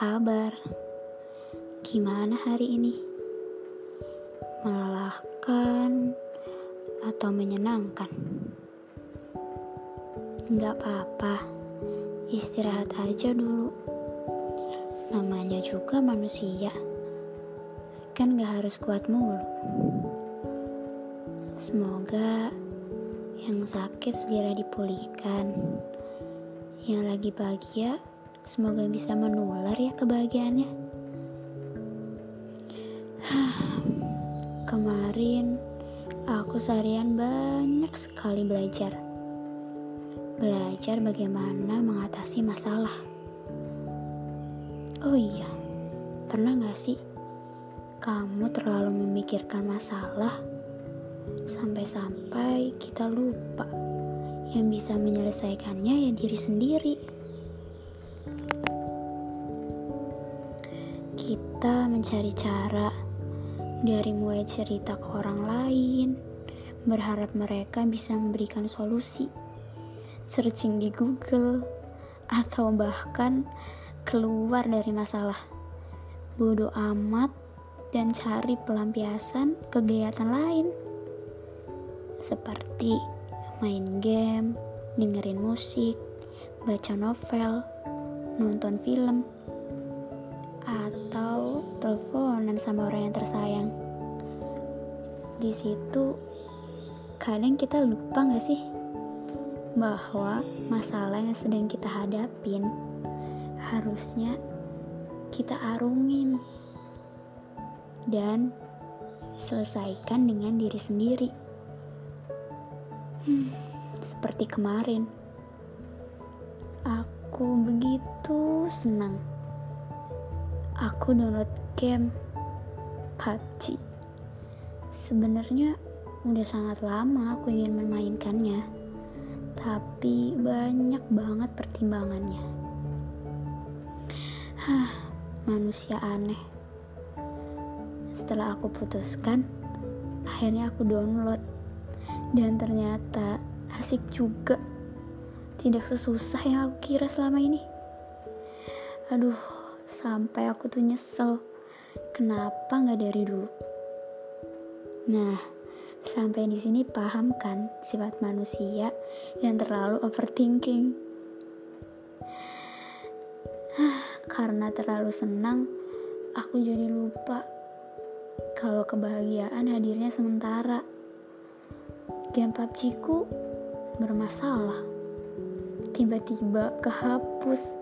kabar? Gimana hari ini? Melelahkan atau menyenangkan? Gak apa-apa, istirahat aja dulu. Namanya juga manusia, kan gak harus kuat mulu. Semoga yang sakit segera dipulihkan. Yang lagi bahagia, semoga bisa menular ya kebahagiaannya. Kemarin aku seharian banyak sekali belajar. Belajar bagaimana mengatasi masalah. Oh iya, pernah gak sih kamu terlalu memikirkan masalah? sampai-sampai kita lupa yang bisa menyelesaikannya ya diri sendiri. Kita mencari cara dari mulai cerita ke orang lain, berharap mereka bisa memberikan solusi, searching di Google, atau bahkan keluar dari masalah. Bodoh amat dan cari pelampiasan kegiatan lain seperti main game, dengerin musik, baca novel, nonton film, atau sama orang yang tersayang. Di situ kadang kita lupa gak sih bahwa masalah yang sedang kita hadapin harusnya kita arungin dan selesaikan dengan diri sendiri. Hmm, seperti kemarin, aku begitu senang. Aku download game PUBG. Sebenarnya udah sangat lama aku ingin memainkannya, tapi banyak banget pertimbangannya. Hah, manusia aneh. Setelah aku putuskan, akhirnya aku download dan ternyata asik juga. Tidak sesusah yang aku kira selama ini. Aduh, sampai aku tuh nyesel. Kenapa nggak dari dulu? Nah, sampai di sini paham kan sifat manusia yang terlalu overthinking. Karena terlalu senang, aku jadi lupa kalau kebahagiaan hadirnya sementara game PUBG ku bermasalah. Tiba-tiba kehapus.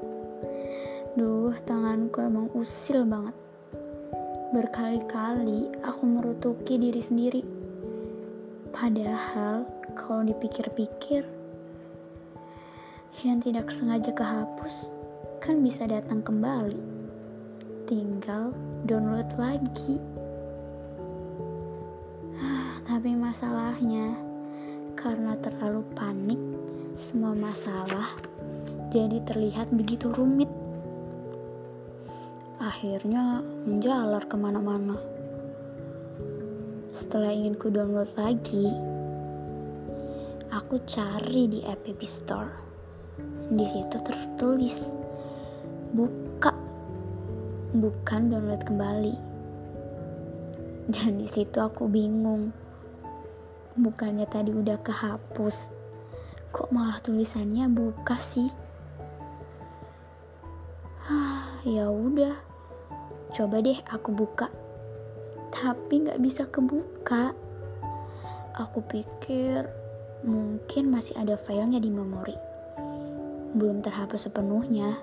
Duh, tanganku emang usil banget. Berkali-kali aku merutuki diri sendiri. Padahal kalau dipikir-pikir, yang tidak sengaja kehapus kan bisa datang kembali. Tinggal download lagi. Tapi masalahnya, karena terlalu panik, semua masalah jadi terlihat begitu rumit. Akhirnya menjalar ke mana-mana. Setelah ingin ku download lagi, aku cari di App Store. Di situ tertulis buka, bukan download kembali. Dan di situ aku bingung bukannya tadi udah kehapus kok malah tulisannya buka sih ah ya udah coba deh aku buka. Tapi nggak bisa kebuka. Aku pikir mungkin masih ada filenya di memori. Belum terhapus sepenuhnya.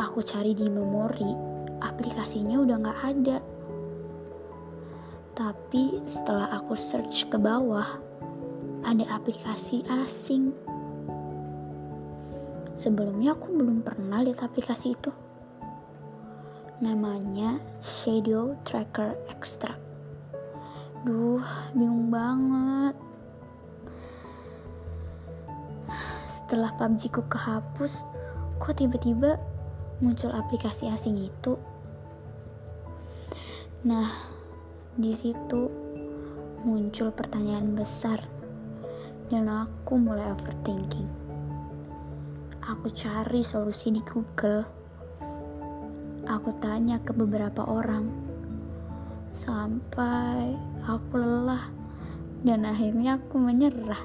Aku cari di memori aplikasinya udah nggak ada. Tapi setelah aku search ke bawah, ada aplikasi asing. Sebelumnya aku belum pernah lihat aplikasi itu. Namanya Shadow Tracker Extra. Duh, bingung banget. Setelah PUBG ku kehapus, kok tiba-tiba muncul aplikasi asing itu? Nah, di situ muncul pertanyaan besar dan aku mulai overthinking. Aku cari solusi di Google, aku tanya ke beberapa orang. Sampai aku lelah dan akhirnya aku menyerah.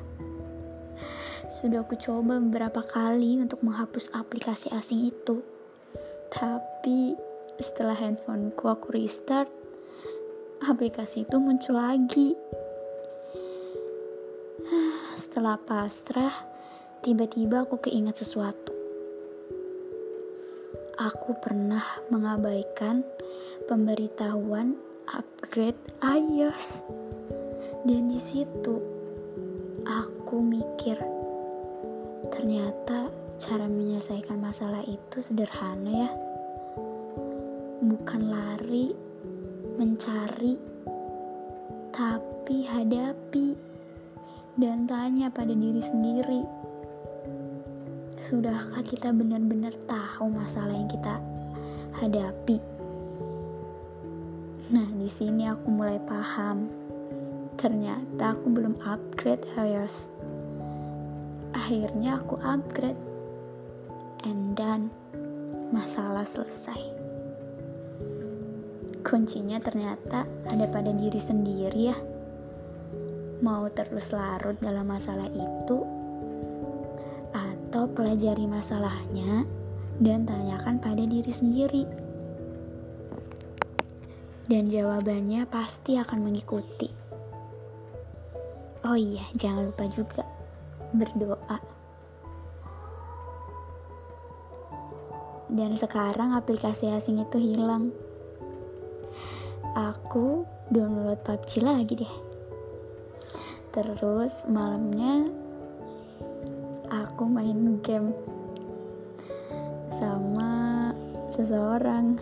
Sudah aku coba beberapa kali untuk menghapus aplikasi asing itu. Tapi setelah handphoneku aku restart, aplikasi itu muncul lagi. Setelah pasrah, tiba-tiba aku keingat sesuatu. Aku pernah mengabaikan pemberitahuan upgrade iOS. Dan di situ aku mikir, ternyata cara menyelesaikan masalah itu sederhana ya. Bukan lari, mencari, tapi hadapi dan tanya pada diri sendiri. Sudahkah kita benar-benar tahu masalah yang kita hadapi? Nah, di sini aku mulai paham. Ternyata aku belum upgrade iOS. Akhirnya aku upgrade. And then masalah selesai. Kuncinya ternyata ada pada diri sendiri ya mau terus larut dalam masalah itu atau pelajari masalahnya dan tanyakan pada diri sendiri. Dan jawabannya pasti akan mengikuti. Oh iya, jangan lupa juga berdoa. Dan sekarang aplikasi asing itu hilang. Aku download PUBG lagi deh terus malamnya aku main game sama seseorang.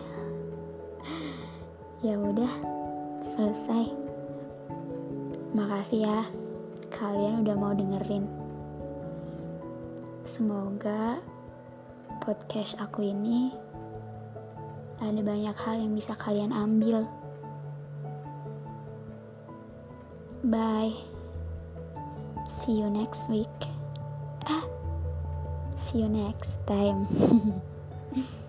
Ya udah selesai. Makasih ya kalian udah mau dengerin. Semoga podcast aku ini ada banyak hal yang bisa kalian ambil. Bye. See you next week. See you next time.